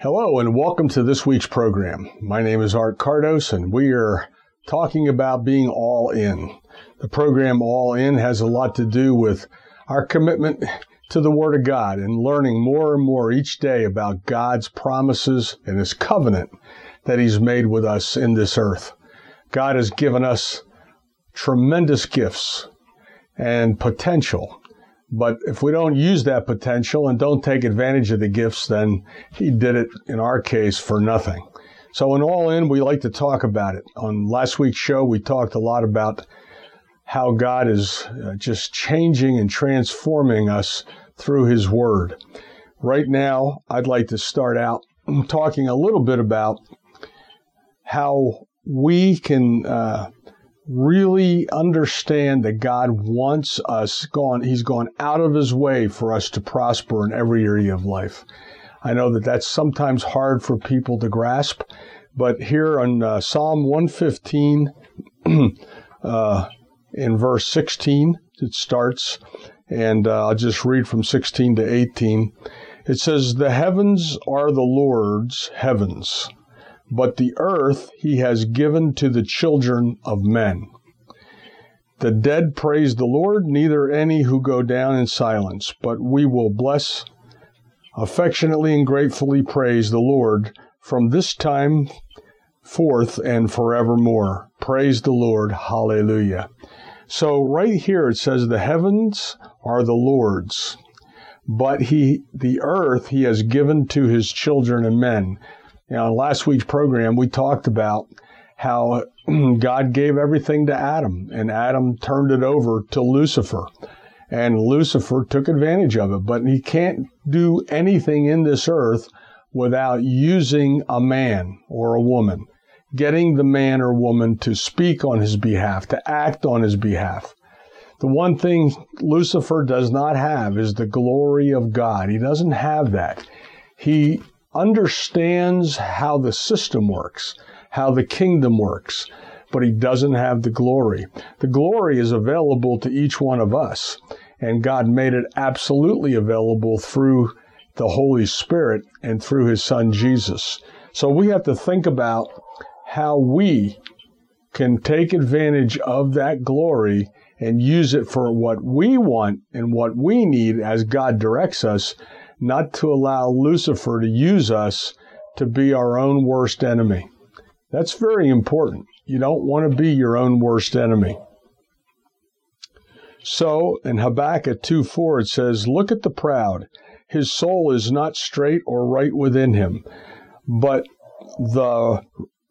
Hello, and welcome to this week's program. My name is Art Cardos, and we are talking about being all in. The program All In has a lot to do with our commitment to the Word of God and learning more and more each day about God's promises and His covenant that He's made with us in this earth. God has given us tremendous gifts and potential. But if we don't use that potential and don't take advantage of the gifts, then He did it in our case for nothing. So, in all in, we like to talk about it. On last week's show, we talked a lot about how God is uh, just changing and transforming us through His Word. Right now, I'd like to start out talking a little bit about how we can uh, really understand that God wants us gone. He's gone out of His way for us to prosper in every area of life. I know that that's sometimes hard for people to grasp, but here on uh, Psalm 115, uh, in verse 16, it starts, and uh, I'll just read from 16 to 18. It says, The heavens are the Lord's heavens, but the earth he has given to the children of men. The dead praise the Lord, neither any who go down in silence, but we will bless, affectionately and gratefully praise the Lord from this time forth and forevermore. Praise the Lord. Hallelujah. So right here it says the heavens are the Lord's, but he the earth he has given to his children and men. Now, in last week's program we talked about how God gave everything to Adam, and Adam turned it over to Lucifer. And Lucifer took advantage of it, but he can't do anything in this earth without using a man or a woman, getting the man or woman to speak on his behalf, to act on his behalf. The one thing Lucifer does not have is the glory of God. He doesn't have that. He understands how the system works how the kingdom works, but he doesn't have the glory. The glory is available to each one of us, and God made it absolutely available through the Holy Spirit and through his son Jesus. So we have to think about how we can take advantage of that glory and use it for what we want and what we need as God directs us, not to allow Lucifer to use us to be our own worst enemy. That's very important. You don't want to be your own worst enemy. So in Habakkuk 2 4, it says, Look at the proud. His soul is not straight or right within him, but the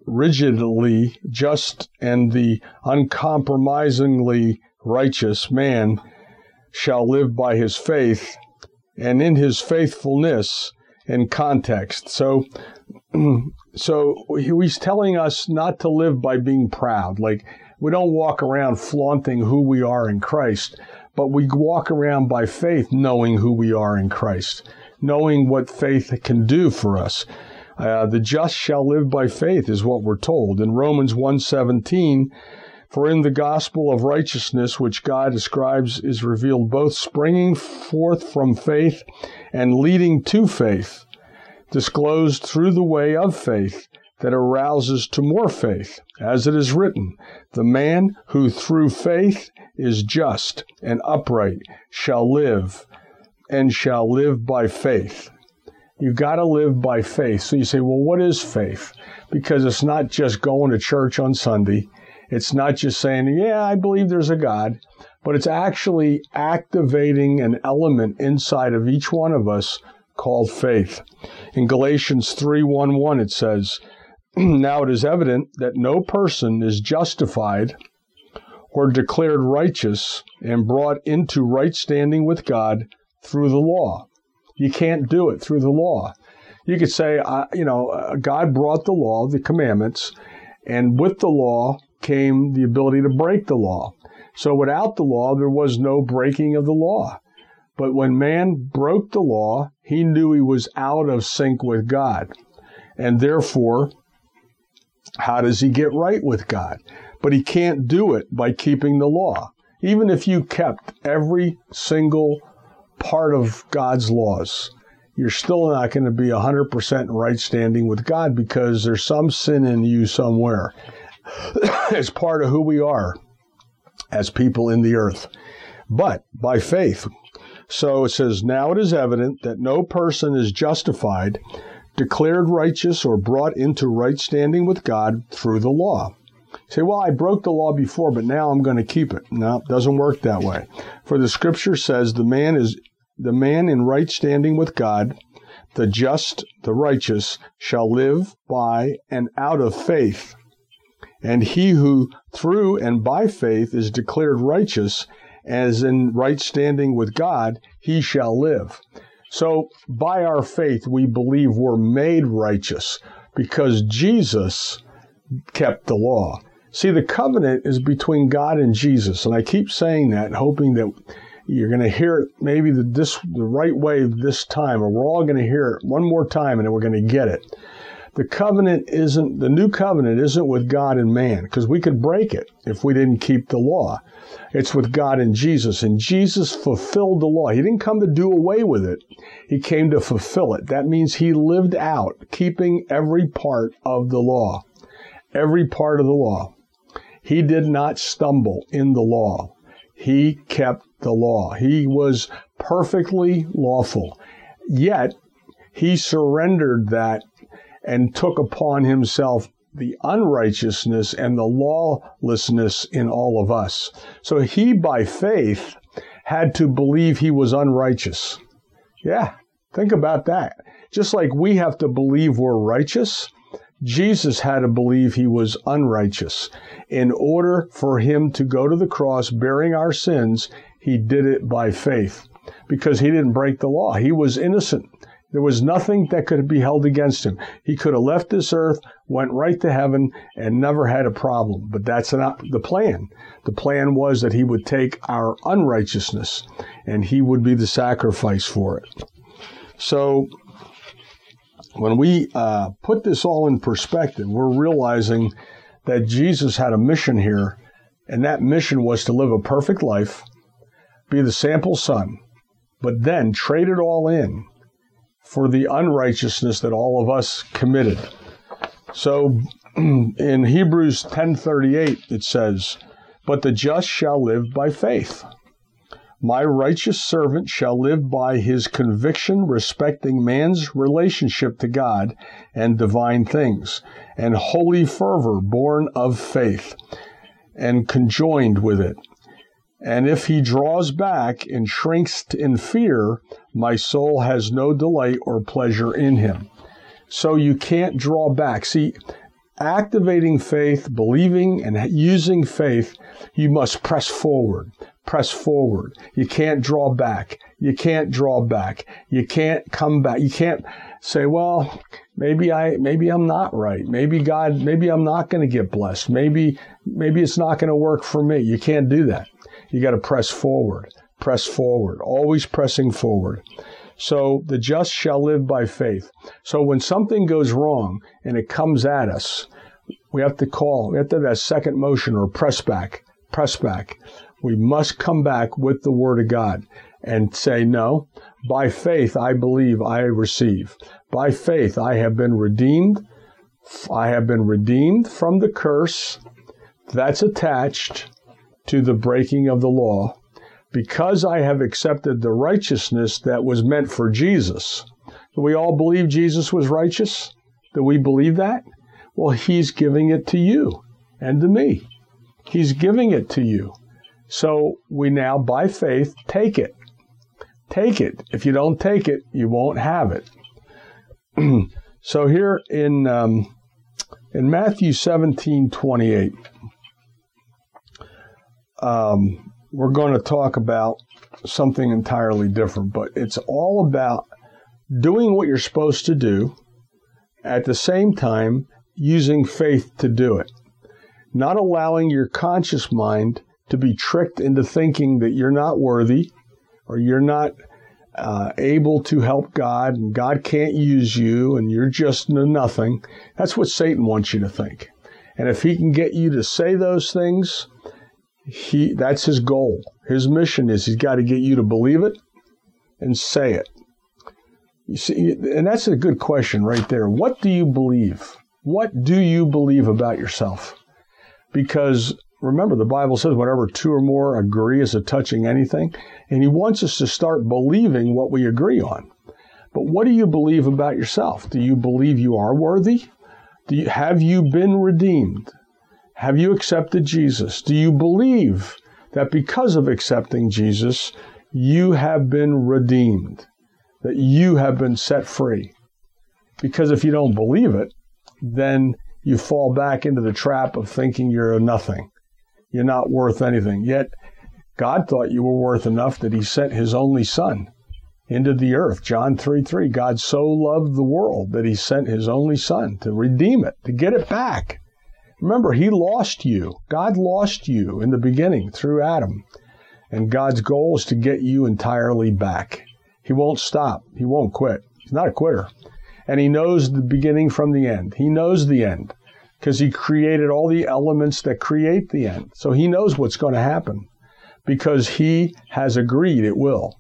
rigidly just and the uncompromisingly righteous man shall live by his faith, and in his faithfulness in context. So so he's telling us not to live by being proud. Like we don't walk around flaunting who we are in Christ, but we walk around by faith knowing who we are in Christ, knowing what faith can do for us. Uh, the just shall live by faith is what we're told in Romans 1:17 for in the gospel of righteousness which God ascribes is revealed both springing forth from faith and leading to faith disclosed through the way of faith that arouses to more faith, as it is written, The man who through faith is just and upright shall live, and shall live by faith. You've got to live by faith. So you say, well, what is faith? Because it's not just going to church on Sunday. It's not just saying, yeah, I believe there's a God, but it's actually activating an element inside of each one of us called faith. In Galatians 3:1-1 it says, "Now it is evident that no person is justified or declared righteous and brought into right standing with God through the law. You can't do it through the law. You could say, uh, you know, uh, God brought the law, the commandments, and with the law came the ability to break the law. So without the law, there was no breaking of the law. But when man broke the law, he knew he was out of sync with God. And therefore, how does he get right with God? But he can't do it by keeping the law. Even if you kept every single part of God's laws, you're still not going to be 100% right standing with God because there's some sin in you somewhere. as part of who we are as people in the earth. But by faith. So it says, Now it is evident that no person is justified, declared righteous, or brought into right standing with God through the law. say, well, I broke the law before, but now I'm going to keep it. No, it doesn't work that way. For the scripture says the man is the man in right standing with God, the just, the righteous, shall live by and out of faith. And he who through and by faith is declared righteous, as in right standing with God, he shall live. So by our faith, we believe we're made righteous because Jesus kept the law. See, the covenant is between God and Jesus. And I keep saying that, hoping that you're going to hear it maybe the, this, the right way this time, or we're all going to hear it one more time and then we're going to get it. The covenant isn't, the new covenant isn't with God and man, because we could break it if we didn't keep the law. It's with God and Jesus, and Jesus fulfilled the law. He didn't come to do away with it, He came to fulfill it. That means He lived out, keeping every part of the law. Every part of the law. He did not stumble in the law. He kept the law. He was perfectly lawful. Yet, he surrendered that and took upon himself the unrighteousness and the lawlessness in all of us. So he, by faith, had to believe he was unrighteous. Yeah, think about that. Just like we have to believe we're righteous, Jesus had to believe he was unrighteous. In order for him to go to the cross bearing our sins, he did it by faith because he didn't break the law. He was innocent. There was nothing that could be held against him. He could have left this earth, went right to heaven, and never had a problem. But that's not the plan. The plan was that he would take our unrighteousness and he would be the sacrifice for it. So when we uh, put this all in perspective, we're realizing that Jesus had a mission here, and that mission was to live a perfect life, be the sample son, but then trade it all in for the unrighteousness that all of us committed. So in Hebrews 10:38 it says, "But the just shall live by faith." My righteous servant shall live by his conviction respecting man's relationship to God and divine things, and holy fervor born of faith, and conjoined with it. And if he draws back and shrinks in fear, my soul has no delight or pleasure in him. So you can't draw back. See, activating faith, believing and using faith, you must press forward. Press forward. You can't draw back. You can't draw back. You can't come back. You can't say, well, maybe I, maybe I'm not right. Maybe God, maybe I'm not going to get blessed. Maybe, maybe it's not going to work for me. You can't do that. You got to press forward, press forward, always pressing forward. So the just shall live by faith. So when something goes wrong and it comes at us, we have to call, we have to have that second motion or press back, press back. We must come back with the Word of God and say, No, by faith I believe I receive. By faith I have been redeemed. I have been redeemed from the curse that's attached to the breaking of the law because I have accepted the righteousness that was meant for Jesus. Do we all believe Jesus was righteous? Do we believe that? Well, He's giving it to you and to me. He's giving it to you. So we now, by faith, take it. Take it. If you don't take it, you won't have it. so here in um, in Matthew 17, 28, um, we're going to talk about something entirely different, but it's all about doing what you're supposed to do at the same time using faith to do it. Not allowing your conscious mind to be tricked into thinking that you're not worthy or you're not uh, able to help God and God can't use you and you're just nothing. That's what Satan wants you to think. And if he can get you to say those things, he that's his goal. His mission is he's got to get you to believe it and say it. You see, and that's a good question right there. What do you believe? What do you believe about yourself? Because remember, the Bible says, whatever two or more agree is a touching anything. And He wants us to start believing what we agree on. But what do you believe about yourself? Do you believe you are worthy? Do you, have you been redeemed? Have you accepted Jesus? Do you believe that because of accepting Jesus, you have been redeemed? That you have been set free? Because if you don't believe it, then you fall back into the trap of thinking you're nothing. You're not worth anything. Yet God thought you were worth enough that He sent His only Son into the earth. John 3 3. God so loved the world that He sent His only Son to redeem it, to get it back. Remember, He lost you. God lost you in the beginning through Adam. And God's goal is to get you entirely back. He won't stop. He won't quit. He's not a quitter. And He knows the beginning from the end. He knows the end because He created all the elements that create the end. So He knows what's going to happen because He has agreed it will.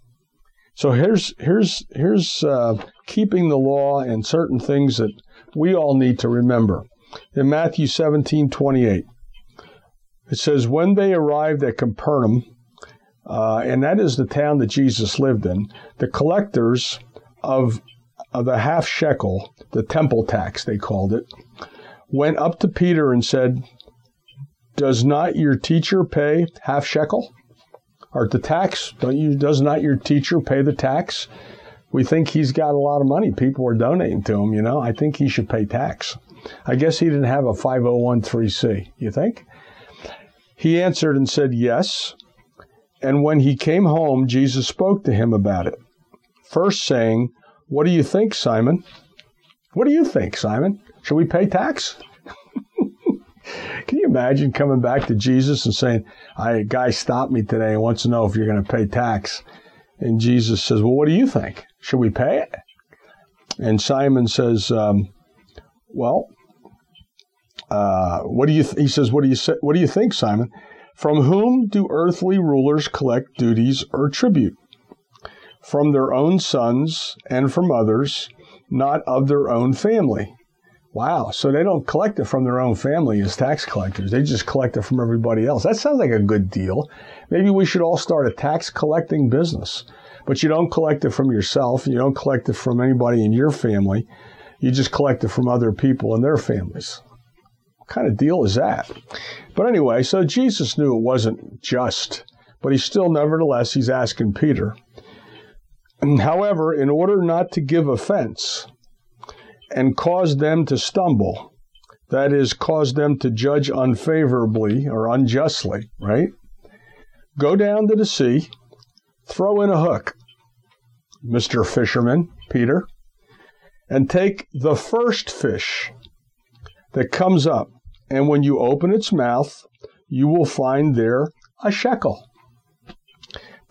So here's here's here's uh, keeping the law and certain things that we all need to remember in Matthew 17 28. It says, When they arrived at Capernaum, uh, and that is the town that Jesus lived in, the collectors of, of the half shekel, the temple tax, they called it, went up to Peter and said, Does not your teacher pay half shekel? Or the tax? Don't you, does not your teacher pay the tax? We think he's got a lot of money. People are donating to him, you know. I think he should pay tax. I guess he didn't have a 5013C, you think? He answered and said, Yes. And when he came home, Jesus spoke to him about it. First saying, What do you think, Simon? What do you think, Simon? Should we pay tax? Can you imagine coming back to Jesus and saying, "A guy stopped me today and wants to know if you're going to pay tax?" And Jesus says, "Well, what do you think? Should we pay it?" And Simon says, um, "Well, uh, what do you?" Th-? He says, "What do you say? What do you think, Simon? From whom do earthly rulers collect duties or tribute? From their own sons and from others, not of their own family." Wow. So they don't collect it from their own family as tax collectors. They just collect it from everybody else. That sounds like a good deal. Maybe we should all start a tax collecting business. But you don't collect it from yourself. You don't collect it from anybody in your family. You just collect it from other people and their families. What kind of deal is that? But anyway, so Jesus knew it wasn't just, but he still, nevertheless, he's asking Peter. However, in order not to give offense, and cause them to stumble. That is, cause them to judge unfavorably or unjustly, right? Go down to the sea, throw in a hook, Mr. Fisherman, Peter, and take the first fish that comes up. And when you open its mouth, you will find there a shekel.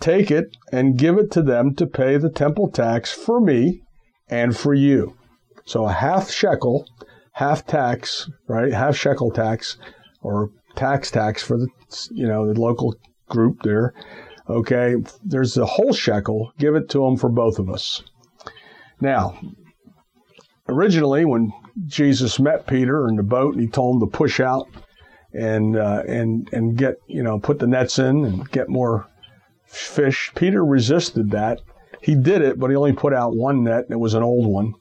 Take it and give it to them to pay the temple tax for me and for you. So a half shekel, half tax, right? Half shekel tax or tax tax for the, you know, the local group there. Okay. There's a whole shekel. Give it to them for both of us. Now, originally when Jesus met Peter in the boat and he told him to push out and, uh, and, and get, you know, put the nets in and get more fish, Peter resisted that. He did it, but he only put out one net and it was an old one.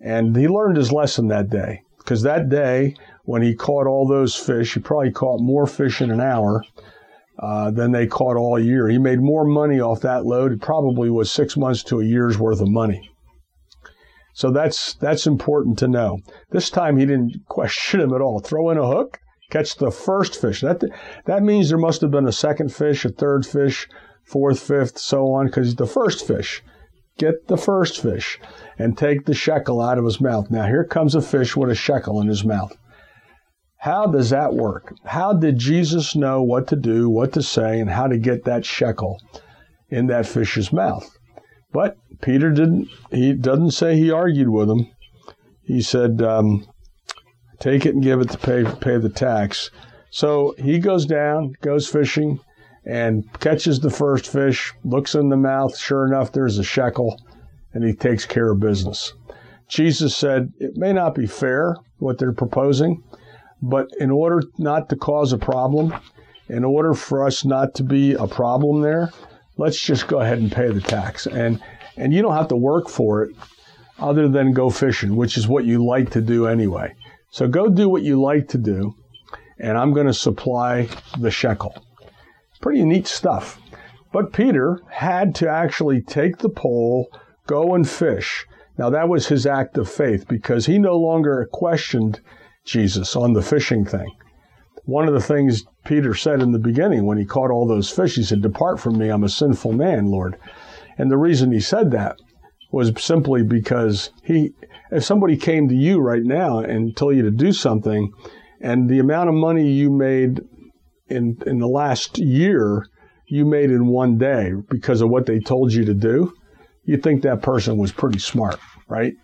And he learned his lesson that day because that day, when he caught all those fish, he probably caught more fish in an hour uh, than they caught all year. He made more money off that load. It probably was six months to a year's worth of money. So that's that's important to know. This time he didn't question him at all. Throw in a hook, catch the first fish. That that means there must have been a second fish, a third fish, fourth, fifth, so on, because the first fish. Get the first fish and take the shekel out of his mouth. Now, here comes a fish with a shekel in his mouth. How does that work? How did Jesus know what to do, what to say, and how to get that shekel in that fish's mouth? But Peter didn't, he doesn't say he argued with him. He said, um, take it and give it to pay, pay the tax. So he goes down, goes fishing, and catches the first fish, looks in the mouth. Sure enough, there's a shekel and he takes care of business. Jesus said, It may not be fair what they're proposing, but in order not to cause a problem, in order for us not to be a problem there, let's just go ahead and pay the tax. And and you don't have to work for it other than go fishing, which is what you like to do anyway. So go do what you like to do, and I'm going to supply the shekel. Pretty neat stuff. But Peter had to actually take the pole, go and fish. Now that was his act of faith because he no longer questioned Jesus on the fishing thing. One of the things Peter said in the beginning when he caught all those fish, he said, Depart from me, I'm a sinful man, Lord. And the reason he said that was simply because he, if somebody came to you right now and told you to do something, and the amount of money you made in in the last year, you made in one day because of what they told you to do, you think that person was pretty smart, right?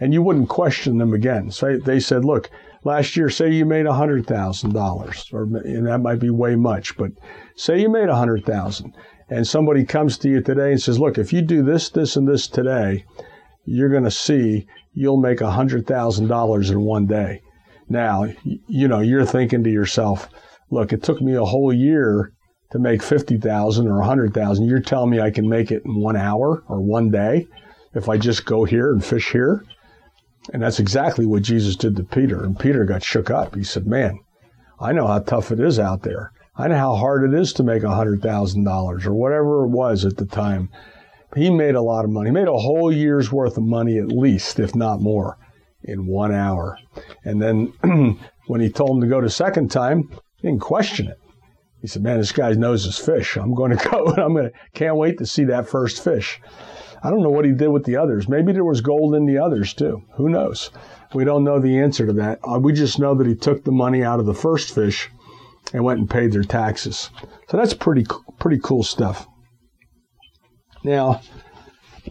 And you wouldn't question them again. So they said, look, last year, say you made $100,000, or and that might be way much, but say you made 100000 and somebody comes to you today and says, look, if you do this, this, and this today, you're going to see you'll make $100,000 in one day. Now, you know, you're thinking to yourself, look, it took me a whole year to make 50,000 or 100,000. You're telling me I can make it in one hour or one day if I just go here and fish here? And that's exactly what Jesus did to Peter. And Peter got shook up. He said, man, I know how tough it is out there. I know how hard it is to make $100,000 or whatever it was at the time. He made a lot of money. He made a whole year's worth of money at least, if not more, in one hour. And then when he told him to go the second time, he didn't question it. He said, "Man, this guy knows his fish. I'm going to go. I'm going to can't wait to see that first fish." I don't know what he did with the others. Maybe there was gold in the others too. Who knows? We don't know the answer to that. Uh, we just know that he took the money out of the first fish and went and paid their taxes. So that's pretty pretty cool stuff. Now,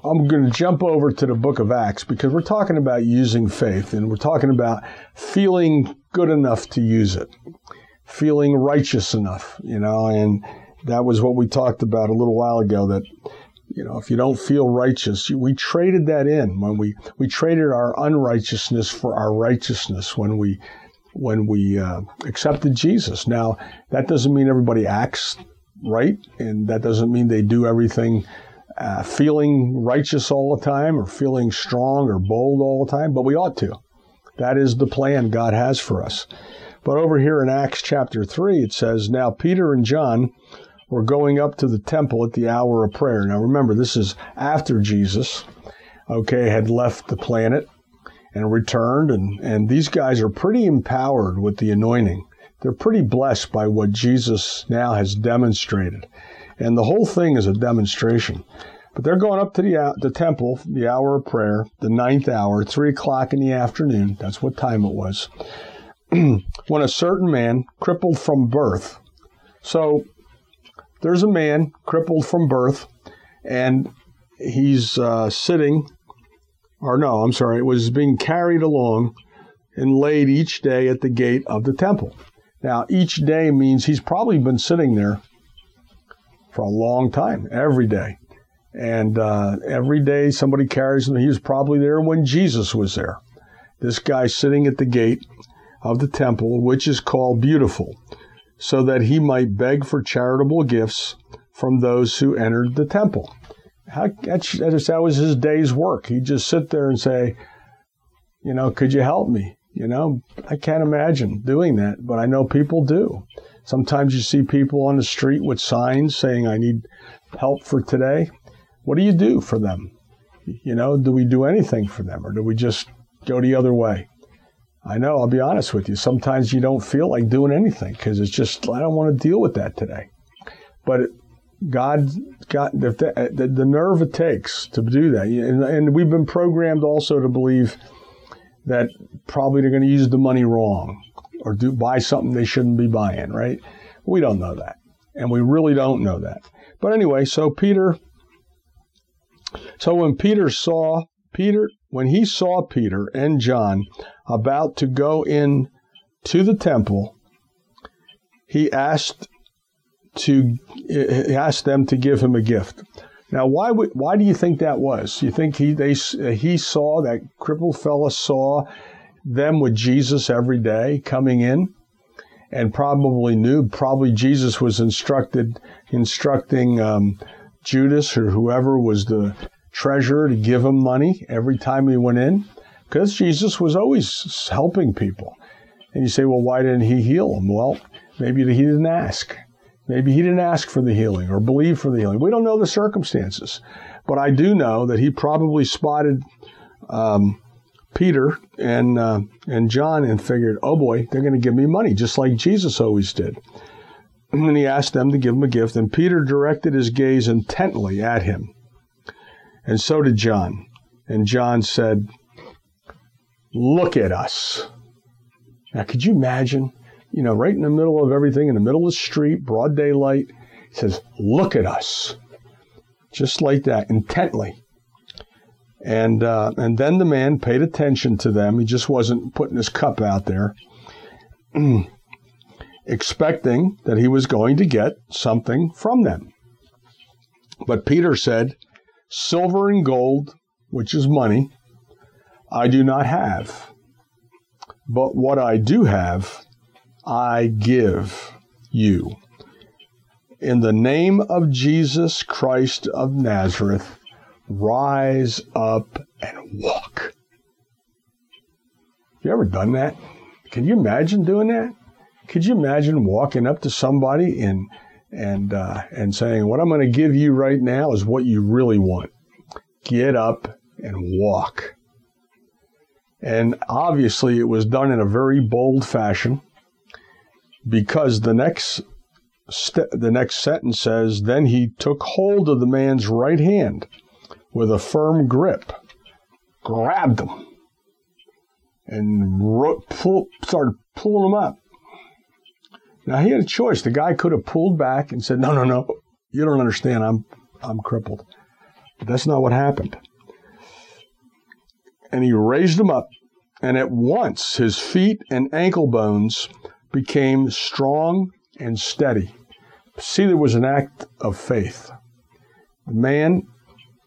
I'm going to jump over to the book of Acts because we're talking about using faith and we're talking about feeling good enough to use it, feeling righteous enough, you know, and that was what we talked about a little while ago that you know, if you don't feel righteous, we traded that in when we we traded our unrighteousness for our righteousness when we when we uh, accepted Jesus. Now, that doesn't mean everybody acts right, and that doesn't mean they do everything uh, feeling righteous all the time or feeling strong or bold all the time, but we ought to. That is the plan God has for us. But over here in Acts chapter 3, it says, Now Peter and John were going up to the temple at the hour of prayer. Now remember, this is after Jesus, okay, had left the planet and returned. And, and these guys are pretty empowered with the anointing. They're pretty blessed by what Jesus now has demonstrated. And the whole thing is a demonstration. But they're going up to the, the temple, the hour of prayer, the ninth hour, three o'clock in the afternoon. That's what time it was. when a certain man, crippled from birth, so there's a man crippled from birth, and he's uh, sitting or no, I'm sorry, it was being carried along and laid each day at the gate of the temple. Now, each day means he's probably been sitting there for a long time, every day. And uh, every day somebody carries him. He was probably there when Jesus was there. This guy sitting at the gate of the temple, which is called Beautiful, so that he might beg for charitable gifts from those who entered the temple. How, that's, that was his day's work. He'd just sit there and say, you know, could you help me? You know, I can't imagine doing that, but I know people do. Sometimes you see people on the street with signs saying, I need help for today. What do you do for them? You know, do we do anything for them or do we just go the other way? I know, I'll be honest with you. Sometimes you don't feel like doing anything because it's just, I don't want to deal with that today. But God got the, the, the, nerve it takes to do that. And, and we've been programmed also to believe that probably they're going to use the money wrong or do buy something they shouldn't be buying, right? We don't know that. And we really don't know that. But anyway, so Peter, so when Peter saw, Peter, when he saw Peter and John about to go in to the temple, he asked to uh, uh, ask them to give him a gift. Now, why why do you think that was? You think he they uh, he saw that crippled fella saw them with Jesus every day coming in, and probably knew probably Jesus was instructed instructing um, Judas or whoever was the treasurer to give him money every time he went in, because Jesus was always helping people. And you say, well, why didn't he heal them? Well, maybe he didn't ask. Maybe he didn't ask for the healing or believe for the healing. We don't know the circumstances, but I do know that he probably spotted um, Peter and uh, and John and figured, oh boy, they're going to give me money just like Jesus always did. And he asked them to give him a gift, and Peter directed his gaze intently at him, and so did John. And John said, "Look at us." Now, could you imagine you know, right in the middle of everything, in the middle of the street, broad daylight. He says, Look at us. Just like that, intently. And, uh, and then the man paid attention to them. He just wasn't putting his cup out there, expecting that he was going to get something from them. But Peter said, Silver and gold, which is money, I do not have. But what I do have, I give you. In the name of Jesus Christ of Nazareth, rise up and walk. You ever done that? Can you imagine doing that? Could you imagine walking up to somebody and and uh, and saying, "What I'm going to give you right now is what you really want. Get up and walk." And obviously, it was done in a very bold fashion because the next st- the next sentence says, "Then he took hold of the man's right hand with a firm grip, grabbed him, and ro- pull, started pulling him up." Now he had a choice. The guy could have pulled back and said, "No, no, no, you don't understand. I'm I'm crippled." But that's not what happened. And he raised him up, and at once his feet and ankle bones became strong and steady. See, there was an act of faith. The man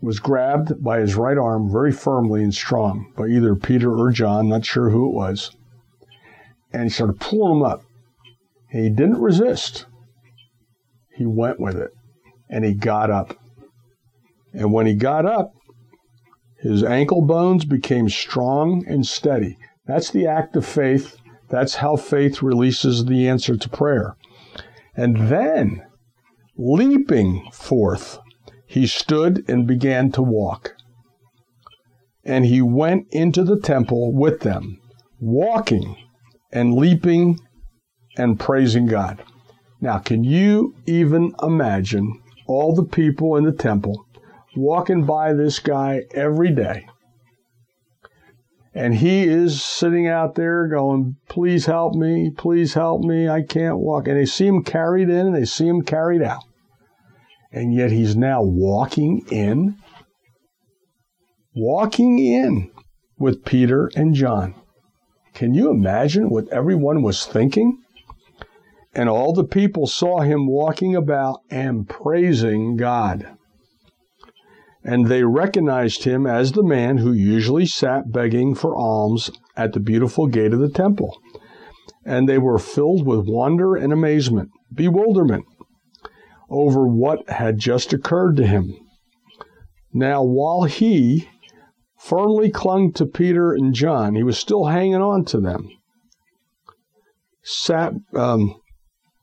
was grabbed by his right arm very firmly and strong by either Peter or John, not sure who it was, and he started pulling him up. He didn't resist. He went with it and he got up. And when he got up, his ankle bones became strong and steady. That's the act of faith that's how faith releases the answer to prayer. And then, leaping forth, he stood and began to walk. And he went into the temple with them, walking and leaping and praising God. Now, can you even imagine all the people in the temple walking by this guy every day? And he is sitting out there going, Please help me, please help me, I can't walk. And they see him carried in and they see him carried out. And yet he's now walking in, walking in with Peter and John. Can you imagine what everyone was thinking? And all the people saw him walking about and praising God and they recognized him as the man who usually sat begging for alms at the beautiful gate of the temple. And they were filled with wonder and amazement, bewilderment over what had just occurred to him. Now, while he firmly clung to Peter and John, he was still hanging on to them. Sat, um,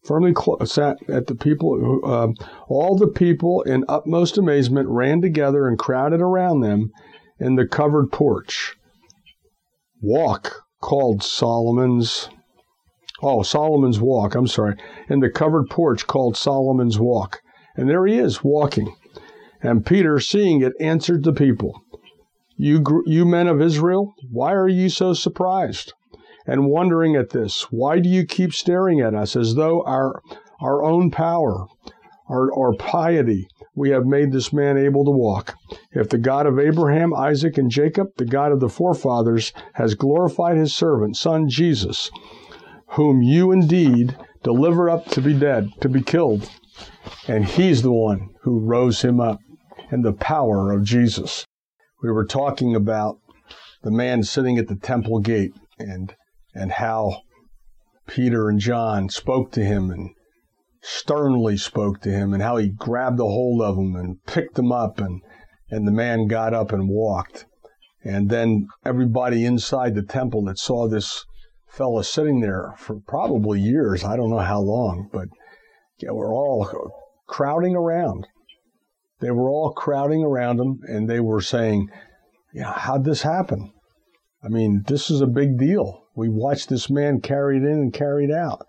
firmly cl- sat at the people. Uh, all the people, in utmost amazement, ran together and crowded around them in the covered porch. Walk called Solomon's. Oh, Solomon's Walk. I'm sorry. In the covered porch called Solomon's Walk. And there he is walking. And Peter, seeing it, answered the people, you, you men of Israel, why are you so surprised? And wondering at this. Why do you keep staring at us as though our, our own power, our, our piety, we have made this man able to walk? If the God of Abraham, Isaac, and Jacob, the God of the forefathers, has glorified his servant, son Jesus, whom you indeed delivered up to be dead, to be killed, and he's the one who rose him up and the power of Jesus. We were talking about the man sitting at the temple gate and and how Peter and John spoke to him and sternly spoke to him and how he grabbed a hold of him and picked him up and and the man got up and walked. And then everybody inside the temple that saw this fellow sitting there for probably years, I don't know how long, but yeah, we're all crowding around. They were all crowding around him and they were saying, Yeah, how'd this happen? I mean, this is a big deal. We watched this man carried in and carried out.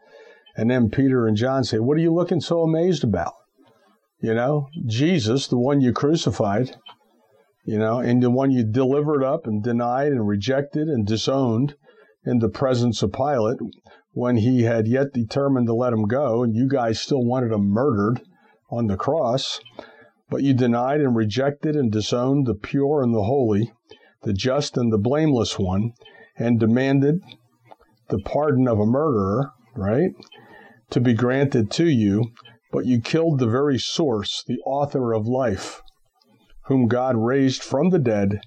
And then Peter and John say, What are you looking so amazed about? You know, Jesus, the one you crucified, you know, and the one you delivered up and denied and rejected and disowned in the presence of Pilate when he had yet determined to let him go, and you guys still wanted him murdered on the cross. But you denied and rejected and disowned the pure and the holy, the just and the blameless one, and demanded the pardon of a murderer, right, to be granted to you. But you killed the very source, the author of life, whom God raised from the dead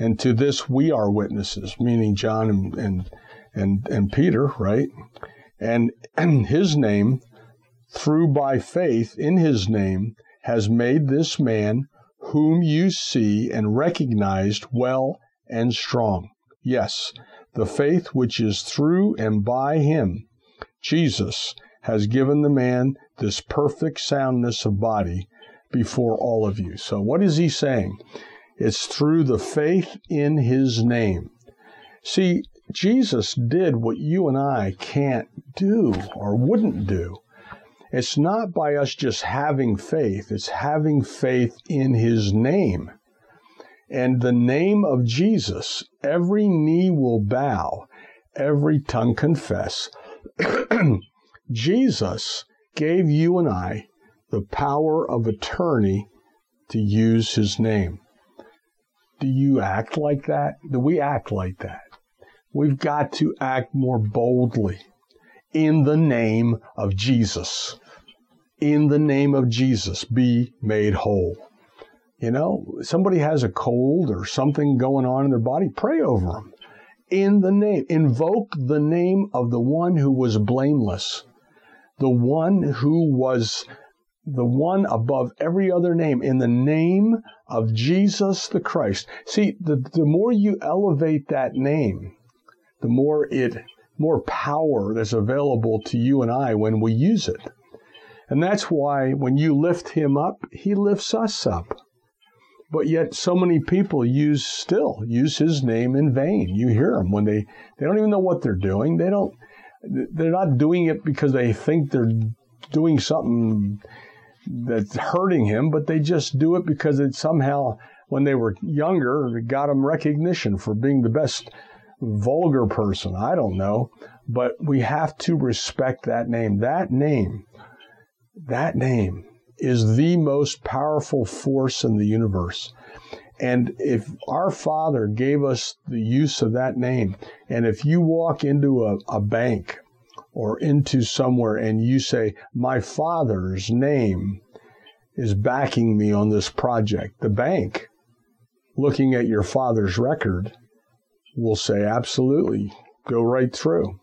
and to this we are witnesses, meaning John and, and, and, and Peter, right? And, his name, through by faith in his name, has made this man whom you see and recognized well and strong. Yes, the faith which is through and by him, Jesus, has given the man this perfect soundness of body before all of you. So, what is he saying? It's through the faith in his name. See, Jesus did what you and I can't do or wouldn't do. It's not by us just having faith, it's having faith in his name. And the name of Jesus, every knee will bow, every tongue confess. Jesus gave you and I the power of attorney to use his name. Do you act like that? Do we act like that? We've got to act more boldly in the name of Jesus. In the name of Jesus, be made whole. You know, somebody has a cold or something going on in their body, pray over them. In the name, invoke the name of the one who was blameless, the one who was the one above every other name, in the name of Jesus the Christ. See, the, the more you elevate that name, the more it more power that's available to you and I when we use it. And that's why when you lift him up, he lifts us up. But yet so many people use still use his name in vain. You hear them when they they don't even know what they're doing. They don't they're not doing it because they think they're doing something that's hurting him, but they just do it because it somehow, when they were younger, got them recognition for being the best vulgar person. I don't know. But we have to respect that name. That name, that name is the most powerful force in the universe. And if our Father gave us the use of that name, and if you walk into a, a bank or into somewhere and you say, My father's name is backing me on this project, the bank, looking at your father's record, will say, Absolutely, go right through.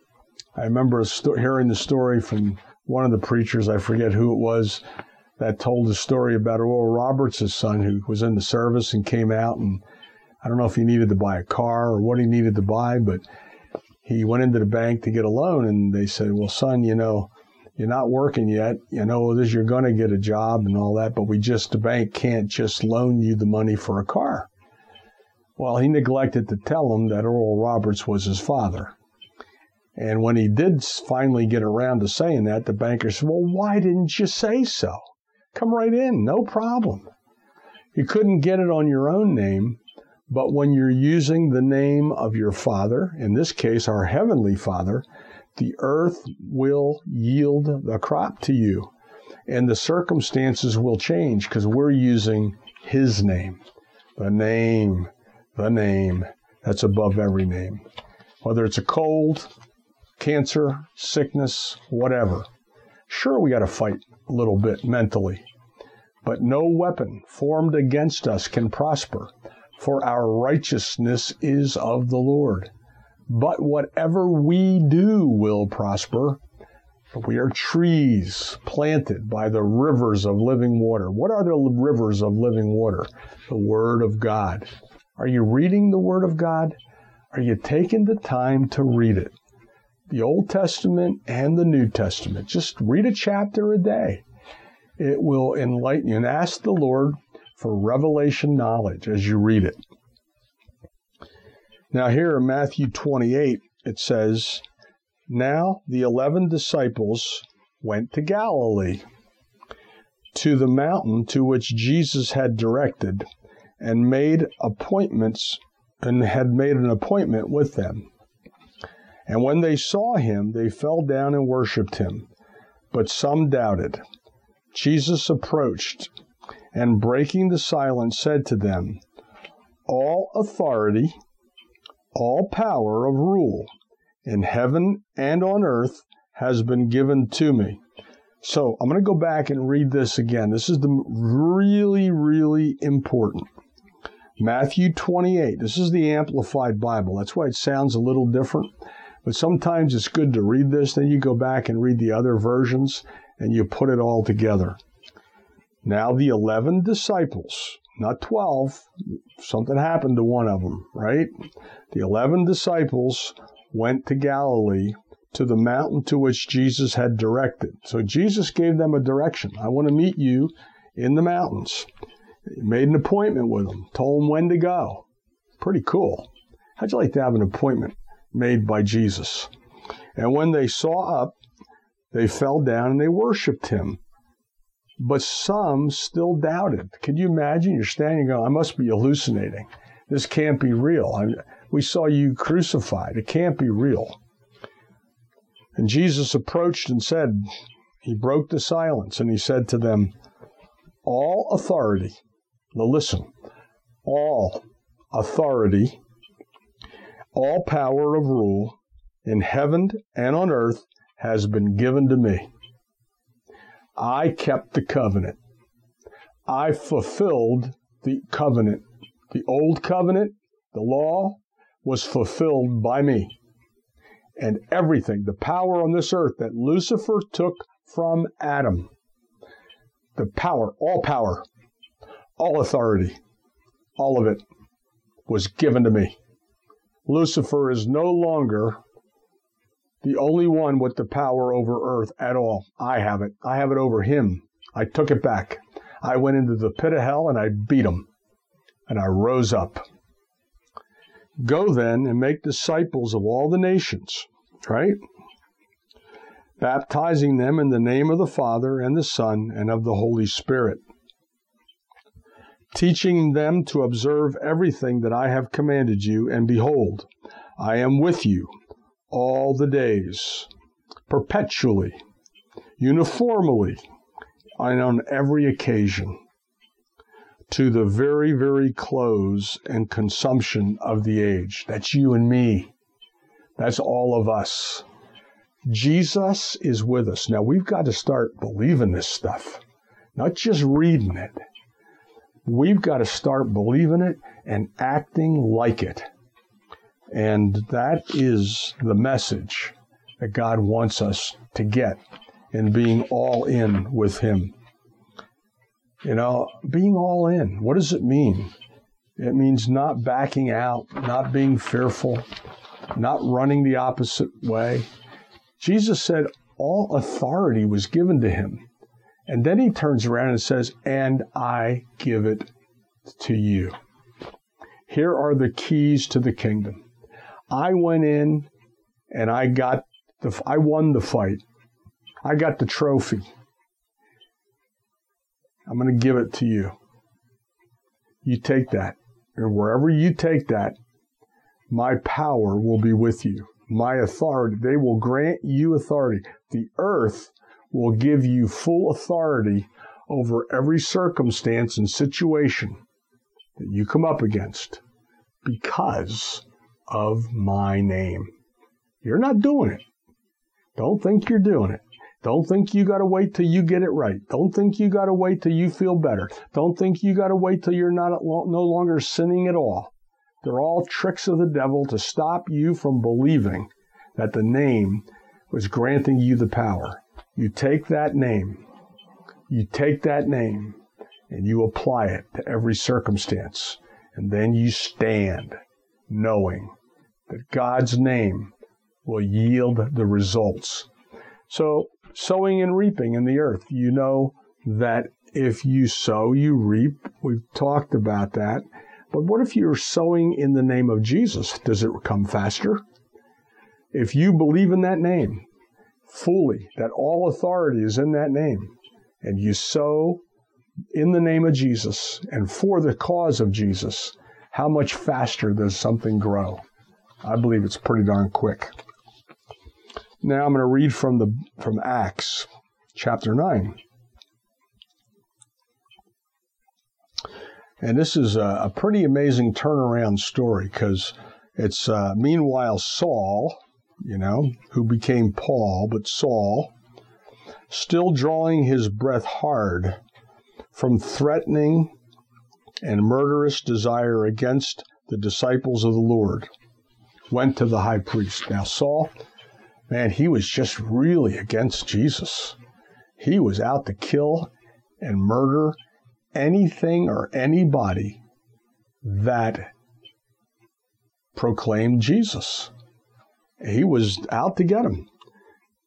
I remember hearing the story from one of the preachers, I forget who it was, that told the story about Oral Roberts' son who was in the service and came out and I don't know if he needed to buy a car or what he needed to buy, but he went into the bank to get a loan and they said, Well, son, you know, you're not working yet. You know, this you're going to get a job and all that, but we just, the bank can't just loan you the money for a car. Well, he neglected to tell him that Oral Roberts was his father. And when he did finally get around to saying that, the banker said, Well, why didn't you say so? Come right in, no problem. You couldn't get it on your own name, but when you're using the name of your Father, in this case, our Heavenly Father, the earth will yield the crop to you. And the circumstances will change because we're using His name. The name, the name that's above every name. Whether it's a cold, cancer, sickness, whatever. Sure, we got to fight little bit mentally. But no weapon formed against us can prosper, for our righteousness is of the Lord. But whatever we do will prosper. We are trees planted by the rivers of living water. What are the rivers of living water? The Word of God. Are you reading the Word of God? Are you taking the time to read it? The Old Testament and the New Testament. Just read a chapter a day. It will enlighten you. And ask the Lord for revelation knowledge as you read it. Now, here in Matthew 28, it says, Now the eleven disciples went to Galilee, to the mountain to which Jesus had directed, and made appointments and had made an appointment with them. And when they saw him, they fell down and worshipped him. But some doubted. Jesus approached and, breaking the silence, said to them, All authority, all power of rule in heaven and on earth has been given to me. So I'm going to go back and read this again. This is the really, really important. Matthew 28. This is the Amplified Bible. That's why it sounds a little different. But sometimes it's good to read this, then you go back and read the other versions and you put it all together. Now, the 11 disciples, not 12, something happened to one of them, right? The 11 disciples went to Galilee to the mountain to which Jesus had directed. So Jesus gave them a direction. I want to meet you in the mountains made an appointment with them, told them when to go. Pretty cool. How'd you like to have an appointment made by Jesus? And when they saw up, they fell down and they worshiped him. But some still doubted. Can you imagine? You're standing going, I must be hallucinating. This can't be real. I, we saw you crucified. It can't be real. And Jesus approached and said, He broke the silence and he said to them, All authority now listen, all authority, all power of rule in heaven and on earth has been given to me. I kept the covenant. I fulfilled the covenant. The old covenant, the law, was fulfilled by me. And everything, the power on this earth that Lucifer took from Adam, the power, all power, all authority, all of it, was given to me. Lucifer is no longer the only one with the power over earth at all. I have it. I have it over him. I took it back. I went into the pit of hell and I beat him. And I rose up. Go then and make disciples of all the nations, right? Baptizing them in the name of the Father and the Son and of the Holy Spirit teaching them to observe everything that I have commanded you, and behold, I am with you all the days, perpetually, uniformly, and on every occasion, to the very, very close and consumption of the age. That's you and me. That's all of us. Jesus is with us. Now we've got to start believing this stuff, not just reading it. We've got to start believing it and acting like it. And that is the message that God wants us to get in being all in with Him. You know, being all in, what does it mean? It means not backing out, not being fearful, not running the opposite way. Jesus said all authority was given to him. And then he turns around and says, And I give it to you. Here are the keys to the kingdom. I went in and I got the, I won the fight. I got the trophy. I'm going to give it to you. You take that. And wherever you take that, my power will be with you. My authority, they will grant you authority. The earth will give you full authority over every circumstance and situation that you come up against because of my name. You're not doing it. Don't think you're doing it. Don't think you got to wait till you get it right. Don't think you got to wait till you feel better. Don't think you got to wait till you're not no longer sinning at all. They're all tricks of the devil to stop you from believing that the name was granting you the power. You take that name, you take that name, and you apply it to every circumstance. And then you stand knowing that God's name will yield the results. So, sowing and reaping in the earth, you know that if you sow, you reap. We've talked about that. But what if you're sowing in the name of Jesus? Does it come faster? If you believe in that name fully, that all authority is in that name, and you sow in the name of Jesus and for the cause of Jesus, how much faster does something grow? I believe it's pretty darn quick. Now I'm going to read from the from Acts chapter 9. And this is a, a pretty amazing turnaround story because it's uh, meanwhile Saul, you know, who became Paul, but Saul, still drawing his breath hard from threatening and murderous desire against the disciples of the Lord, went to the high priest. Now, Saul, man, he was just really against Jesus. He was out to kill and murder anything or anybody that proclaimed Jesus. He was out to get him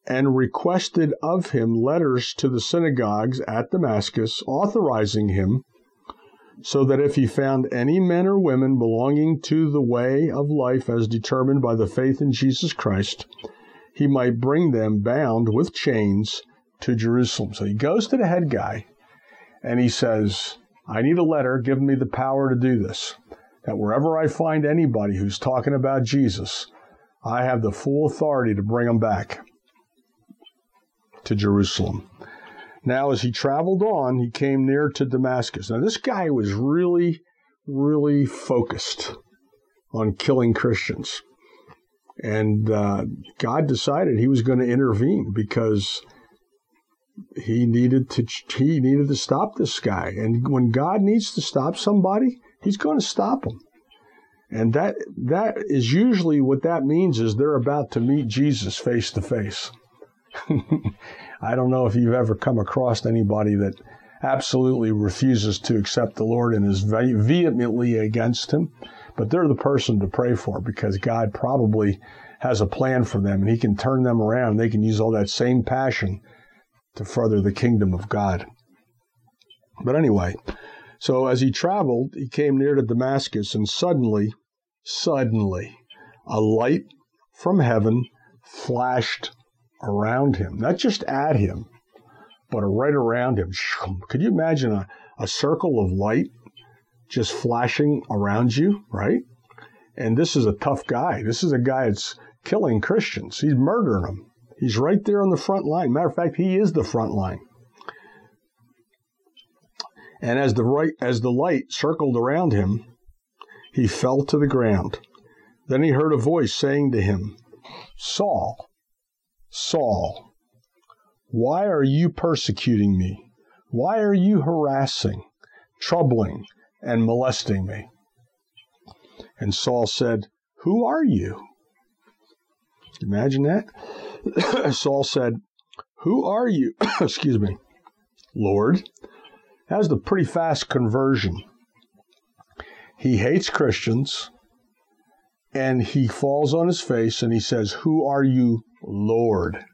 and requested of him letters to the synagogues at Damascus authorizing him so that if he found any men or women belonging to the way of life as determined by the faith in Jesus Christ, he might bring them bound with chains to Jerusalem. So he goes to the head guy and he says, I need a letter giving me the power to do this. That wherever I find anybody who's talking about Jesus, I have the full authority to bring them back to Jerusalem. Now, as he traveled on, he came near to Damascus. Now, this guy was really, really focused on killing Christians. And uh, God decided he was going to intervene because he needed to he needed to stop this guy. And when God needs to stop somebody, he's going to stop them. And that that is usually what that means is they're about to meet Jesus face to face. I don't know if you've ever come across anybody that absolutely refuses to accept the Lord and is vehemently against him, but they're the person to pray for because God probably has a plan for them and he can turn them around. They can use all that same passion to further the kingdom of God. But anyway, so as he traveled, he came near to Damascus, and suddenly, suddenly, a light from heaven flashed around him, not just at him, but right around him. Could you imagine a, a circle of light just flashing around you, right? And this is a tough guy. This is a guy that's killing Christians. He's murdering them. He's right there on the front line. Matter of fact, he is the front line. And as the right as the light circled around him, he fell to the ground. Then he heard a voice saying to him, Saul, Saul, why are you persecuting me? Why are you harassing, troubling, and molesting me? And Saul said, Who are you? Imagine that. Saul said, Who are you? Excuse me. Lord. That was a pretty fast conversion. He hates Christians and he falls on his face and he says, Who are you, Lord?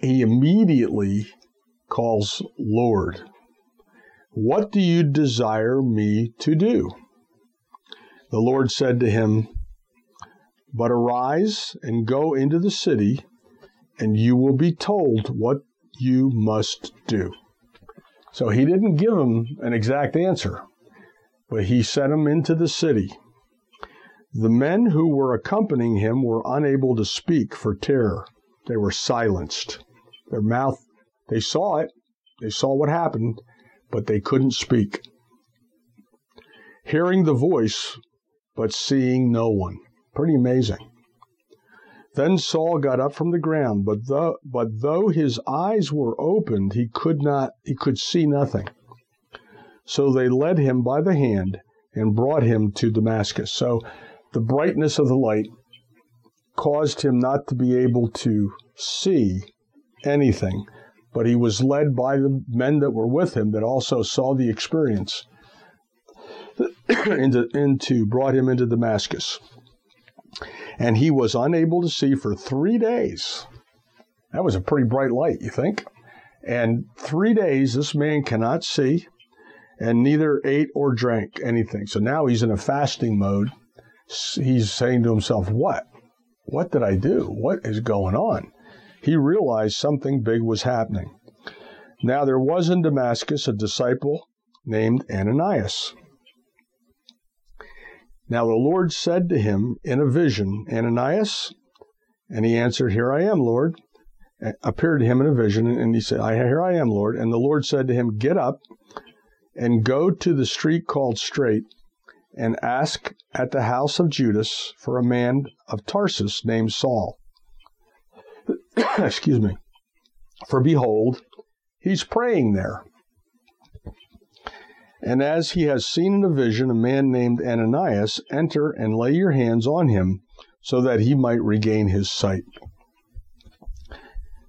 He immediately calls Lord. What do you desire me to do? The Lord said to him, but arise and go into the city, and you will be told what you must do. So he didn't give him an exact answer, but he sent him into the city. The men who were accompanying him were unable to speak for terror. They were silenced. Their mouth, they saw it, they saw what happened, but they couldn't speak. Hearing the voice, but seeing no one. Pretty amazing. Then Saul got up from the ground, but though, but though his eyes were opened, he could not he could see nothing. So they led him by the hand and brought him to Damascus. So the brightness of the light caused him not to be able to see anything, but he was led by the men that were with him that also saw the experience into, into brought him into Damascus. And he was unable to see for three days. That was a pretty bright light, you think? And three days, this man cannot see and neither ate or drank anything. So now he's in a fasting mode. He's saying to himself, What? What did I do? What is going on? He realized something big was happening. Now there was in Damascus a disciple named Ananias. Now the Lord said to him in a vision, Ananias? And he answered, Here I am, Lord. Appeared to him in a vision, and he said, Here I am, Lord. And the Lord said to him, Get up and go to the street called Straight, and ask at the house of Judas for a man of Tarsus named Saul. Excuse me. For behold, he's praying there. And as he has seen in a vision a man named Ananias enter and lay your hands on him so that he might regain his sight.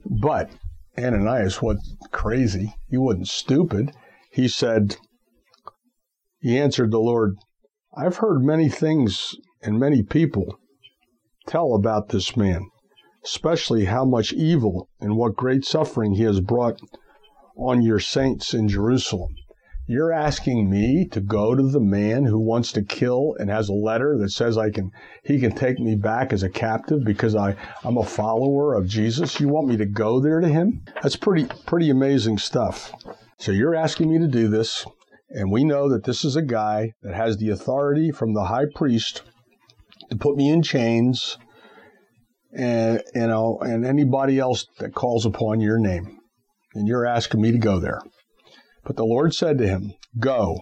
But Ananias was crazy. He wasn't stupid he said, He answered the Lord, I've heard many things and many people tell about this man, especially how much evil and what great suffering he has brought on your saints in Jerusalem. You're asking me to go to the man who wants to kill and has a letter that says I can he can take me back as a captive because I, I'm a follower of Jesus. You want me to go there to him? That's pretty pretty amazing stuff. So you're asking me to do this, and we know that this is a guy that has the authority from the high priest to put me in chains and you know and anybody else that calls upon your name. And you're asking me to go there. But the Lord said to him, Go,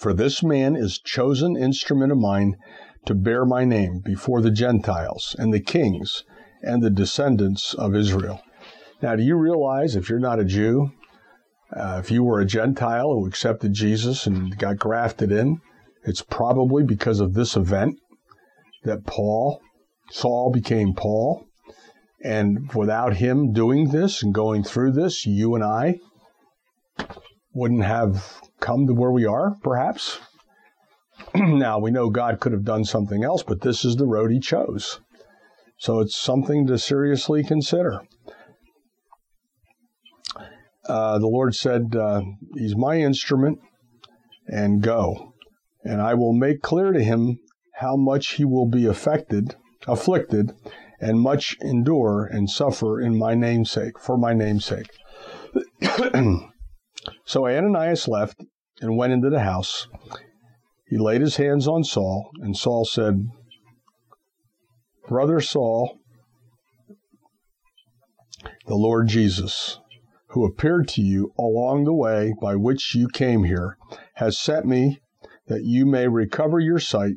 for this man is chosen instrument of mine to bear my name before the Gentiles and the kings and the descendants of Israel. Now, do you realize if you're not a Jew, uh, if you were a Gentile who accepted Jesus and got grafted in, it's probably because of this event that Paul, Saul became Paul. And without him doing this and going through this, you and I wouldn't have come to where we are, perhaps. now, we know God could have done something else, but this is the road he chose. So it's something to seriously consider uh, the Lord said, uh, He's my instrument, and go. And I will make clear to him how much he will be affected, afflicted, and much endure and suffer in my namesake, for my namesake. so Ananias left and went into the house. He laid his hands on Saul, and Saul said, Brother Saul, the Lord Jesus, who appeared to you along the way by which you came here, has sent me that you may recover your sight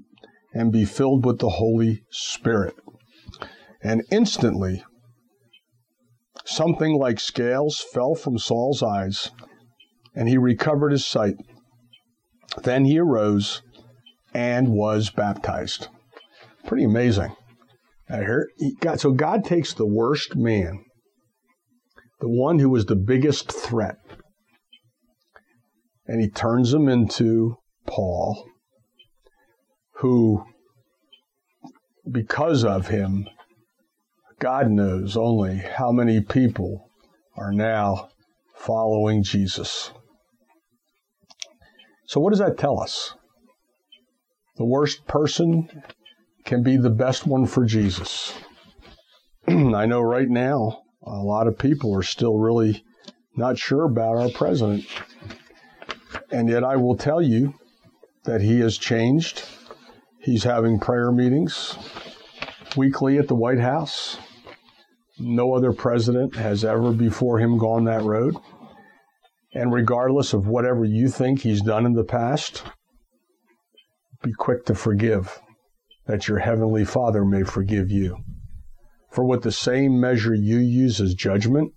and be filled with the Holy Spirit. And instantly, something like scales fell from Saul's eyes, and he recovered his sight. Then he arose and was baptized. Pretty amazing. I heard, God, so God takes the worst man the one who was the biggest threat. And he turns him into Paul, who, because of him, God knows only how many people are now following Jesus. So, what does that tell us? The worst person can be the best one for Jesus. I know right now a lot of people are still really not sure about our president. And yet, I will tell you that he has changed. He's having prayer meetings weekly at the White House. No other president has ever before him gone that road. And regardless of whatever you think he's done in the past, be quick to forgive, that your heavenly Father may forgive you. For with the same measure you use as judgment,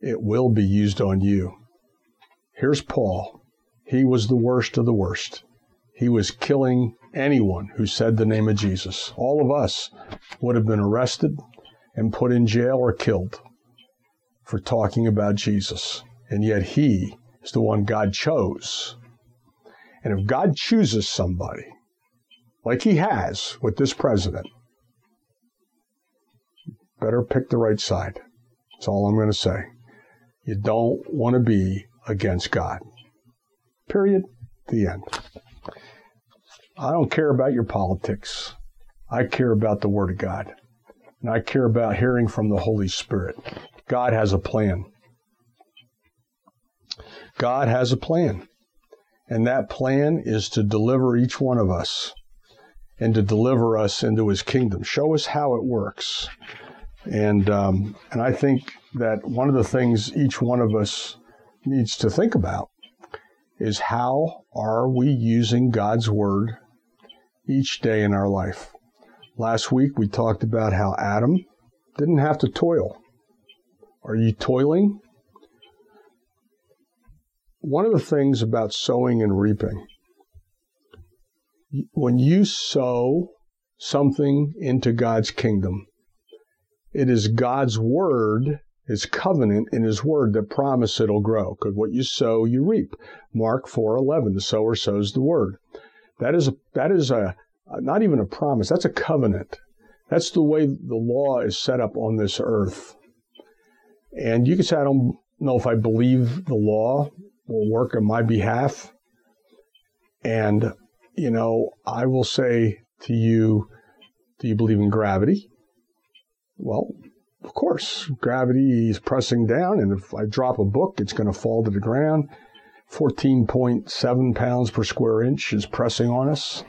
it will be used on you. Here's Paul. He was the worst of the worst. He was killing anyone who said the name of Jesus. All of us would have been arrested and put in jail or killed for talking about Jesus. And yet he is the one God chose. And if God chooses somebody, like he has with this president, better pick the right side. That's all I'm going to say. You don't want to be against God. Period. The end. I don't care about your politics. I care about the Word of God. And I care about hearing from the Holy Spirit. God has a plan. God has a plan. And that plan is to deliver each one of us and to deliver us into his kingdom. Show us how it works. And, um, and I think that one of the things each one of us needs to think about is how are we using God's word each day in our life? Last week we talked about how Adam didn't have to toil. Are you toiling? One of the things about sowing and reaping, when you sow something into God's kingdom, it is God's word his covenant in his word that promise it'll grow. Because what you sow, you reap. Mark 4:11, the sower sows the word. That is a, that is a not even a promise. That's a covenant. That's the way the law is set up on this earth. And you can say, I don't know if I believe the law will work on my behalf. And, you know, I will say to you, do you believe in gravity? Well, of course, gravity is pressing down, and if I drop a book, it's going to fall to the ground. 14.7 pounds per square inch is pressing on us.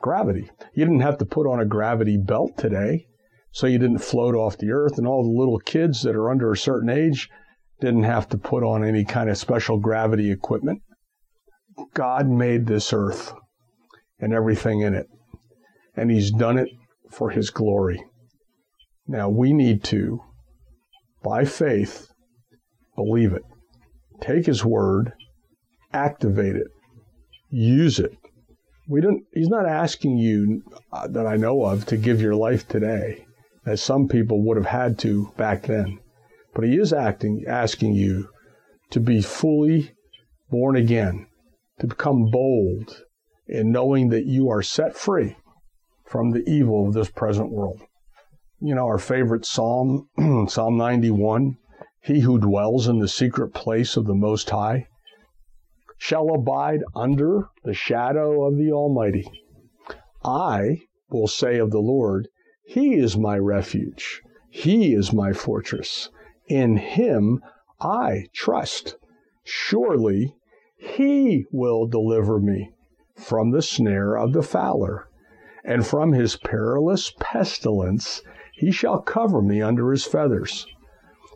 Gravity. You didn't have to put on a gravity belt today, so you didn't float off the earth, and all the little kids that are under a certain age didn't have to put on any kind of special gravity equipment. God made this earth and everything in it, and He's done it for His glory. Now we need to, by faith, believe it. Take his word, activate it, use it. We don't, he's not asking you uh, that I know of to give your life today, as some people would have had to back then. But he is acting, asking you to be fully born again, to become bold in knowing that you are set free from the evil of this present world you know, our favorite psalm, Psalm 91 He who dwells in the secret place of the Most High shall abide under the shadow of the Almighty. I will say of the Lord, He is my refuge, He is my fortress. In Him I trust. Surely He will deliver me from the snare of the fowler and from his perilous pestilence he shall cover me under his feathers,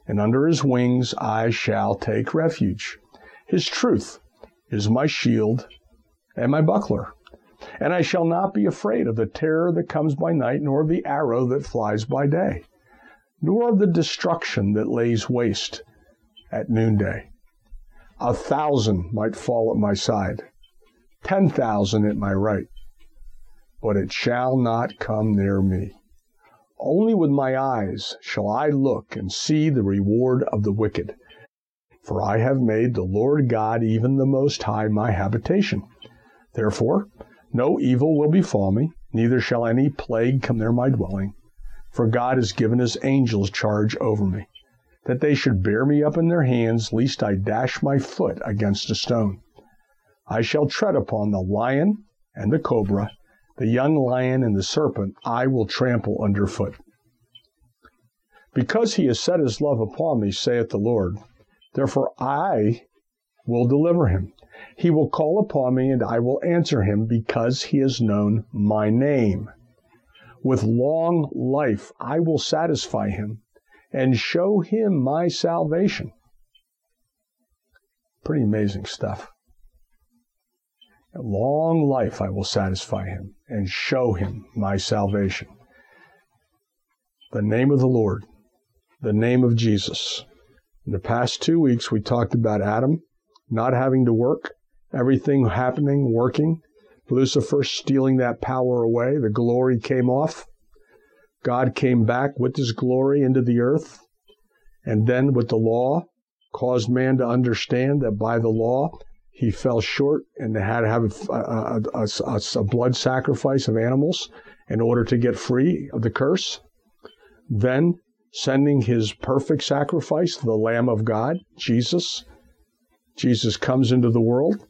and under his wings I shall take refuge. His truth is my shield and my buckler. And I shall not be afraid of the terror that comes by night, nor of the arrow that flies by day, nor of the destruction that lays waste at noonday. A thousand might fall at my side, ten thousand at my right, but it shall not come near me. Only with my eyes shall I look and see the reward of the wicked. For I have made the Lord God, even the Most High, my habitation. Therefore, no evil will befall me, neither shall any plague come near my dwelling. For God has given his angels charge over me, that they should bear me up in their hands, lest I dash my foot against a stone. I shall tread upon the lion and the cobra, the young lion and the serpent I will trample under foot. Because he has set his love upon me, saith the Lord, therefore I will deliver him. He will call upon me, and I will answer him, because he has known my name. With long life I will satisfy him and show him my salvation. Pretty amazing stuff long life I will satisfy him and show him my salvation. the name of the Lord, the name of Jesus. In the past two weeks, we talked about Adam not having to work, everything happening, working, Lucifer stealing that power away, the glory came off. God came back with his glory into the earth, and then with the law, caused man to understand that by the law, he fell short and had to have a, a, a, a, blood sacrifice of animals in order to get free of the curse. Then sending his perfect sacrifice, the Lamb of God, Jesus. Jesus comes into the world,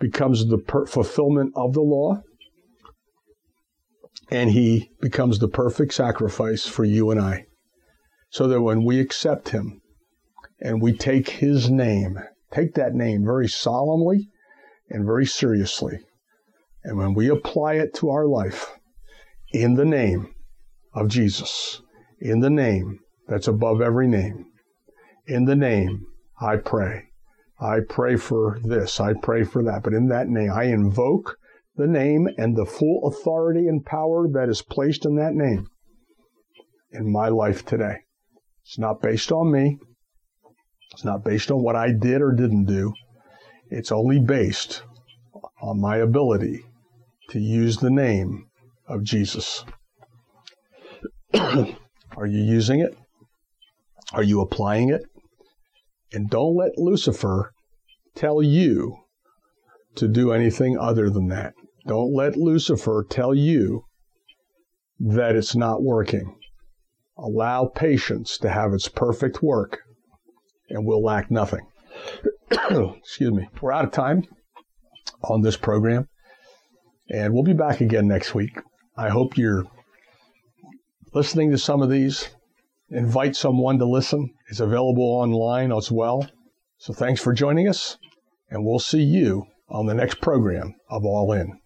becomes the per- fulfillment of the law, and he becomes the perfect sacrifice for you and I. So that when we accept him and we take his name, take that name very solemnly and very seriously, and when we apply it to our life in the name of Jesus, in the name that's above every name, in the name I pray. I pray for this, I pray for that, but in that name I invoke the name and the full authority and power that is placed in that name in my life today. It's not based on me. It's not based on what I did or didn't do. It's only based on my ability to use the name of Jesus. Are you using it? Are you applying it? And don't let Lucifer tell you to do anything other than that. Don't let Lucifer tell you that it's not working. Allow patience to have its perfect work, and we'll lack nothing. Excuse me. We're out of time on this program, and we'll be back again next week. I hope you're listening to some of these. Invite someone to listen. It's available online as well. So thanks for joining us, and we'll see you on the next program of All In.